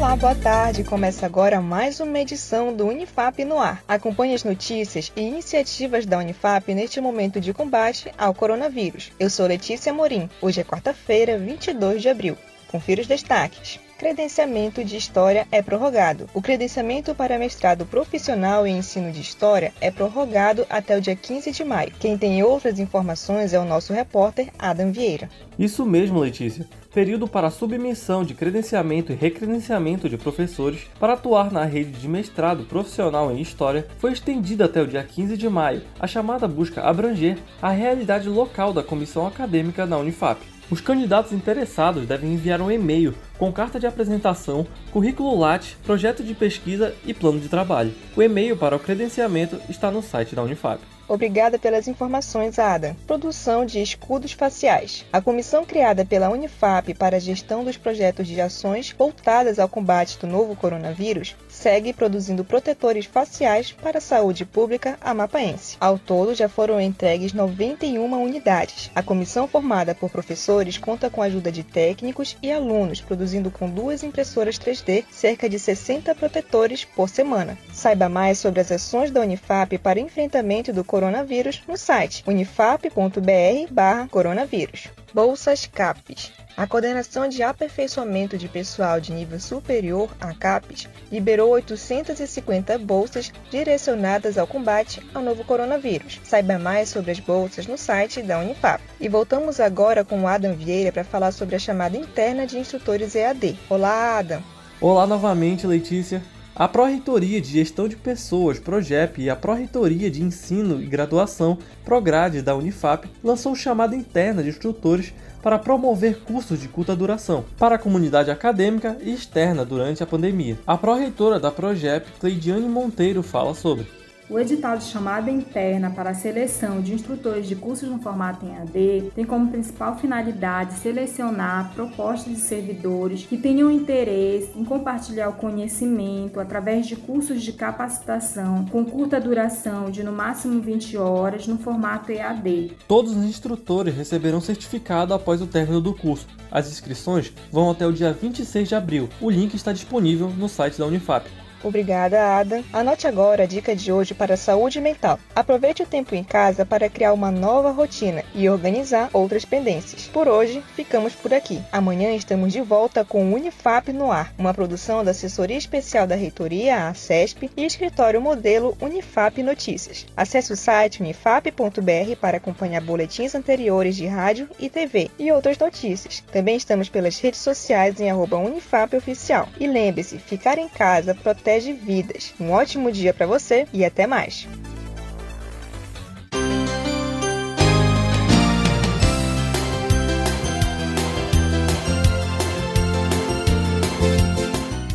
Olá, boa tarde. Começa agora mais uma edição do Unifap no ar. Acompanhe as notícias e iniciativas da Unifap neste momento de combate ao coronavírus. Eu sou Letícia Morim. Hoje é quarta-feira, 22 de abril. Confira os destaques credenciamento de História é prorrogado. O credenciamento para mestrado profissional em ensino de História é prorrogado até o dia 15 de maio. Quem tem outras informações é o nosso repórter Adam Vieira. Isso mesmo, Letícia. Período para submissão de credenciamento e recredenciamento de professores para atuar na rede de mestrado profissional em História foi estendido até o dia 15 de maio. A chamada busca abranger a realidade local da comissão acadêmica da Unifap. Os candidatos interessados devem enviar um e-mail com carta de apresentação, currículo Lattes, projeto de pesquisa e plano de trabalho. O e-mail para o credenciamento está no site da Unifap. Obrigada pelas informações, Ada. Produção de escudos faciais. A comissão criada pela Unifap para a gestão dos projetos de ações voltadas ao combate do novo coronavírus segue produzindo protetores faciais para a saúde pública amapaense. Ao todo, já foram entregues 91 unidades. A comissão formada por professores conta com a ajuda de técnicos e alunos, produzindo com duas impressoras 3D cerca de 60 protetores por semana. Saiba mais sobre as ações da Unifap para enfrentamento do coronavírus no site unifap.br/coronavírus. Bolsas CAPES. A Coordenação de Aperfeiçoamento de Pessoal de Nível Superior, a CAPES, liberou 850 bolsas direcionadas ao combate ao novo coronavírus. Saiba mais sobre as bolsas no site da Unifap. E voltamos agora com o Adam Vieira para falar sobre a chamada interna de instrutores EAD. Olá, Adam! Olá novamente, Letícia. A Pró-Reitoria de Gestão de Pessoas, PROGEP, e a Pró-Reitoria de Ensino e Graduação, PROGRADE, da Unifap, lançou chamada interna de instrutores para promover cursos de curta duração para a comunidade acadêmica e externa durante a pandemia. A pró-reitora da PROGEP, Cleidiane Monteiro, fala sobre. O edital de chamada interna para a seleção de instrutores de cursos no formato em AD tem como principal finalidade selecionar propostas de servidores que tenham interesse em compartilhar o conhecimento através de cursos de capacitação com curta duração de no máximo 20 horas no formato EAD. Todos os instrutores receberão certificado após o término do curso. As inscrições vão até o dia 26 de abril. O link está disponível no site da Unifap. Obrigada, Ada. Anote agora a dica de hoje para a saúde mental. Aproveite o tempo em casa para criar uma nova rotina e organizar outras pendências. Por hoje, ficamos por aqui. Amanhã estamos de volta com o Unifap no ar, uma produção da Assessoria Especial da Reitoria, a CESP, e Escritório Modelo Unifap Notícias. Acesse o site unifap.br para acompanhar boletins anteriores de rádio e TV e outras notícias. Também estamos pelas redes sociais em arroba Unifap Oficial. E lembre-se, ficar em casa protege protege vidas. Um ótimo dia para você e até mais!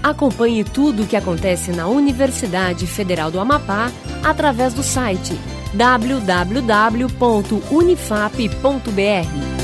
Acompanhe tudo o que acontece na Universidade Federal do Amapá através do site www.unifap.br.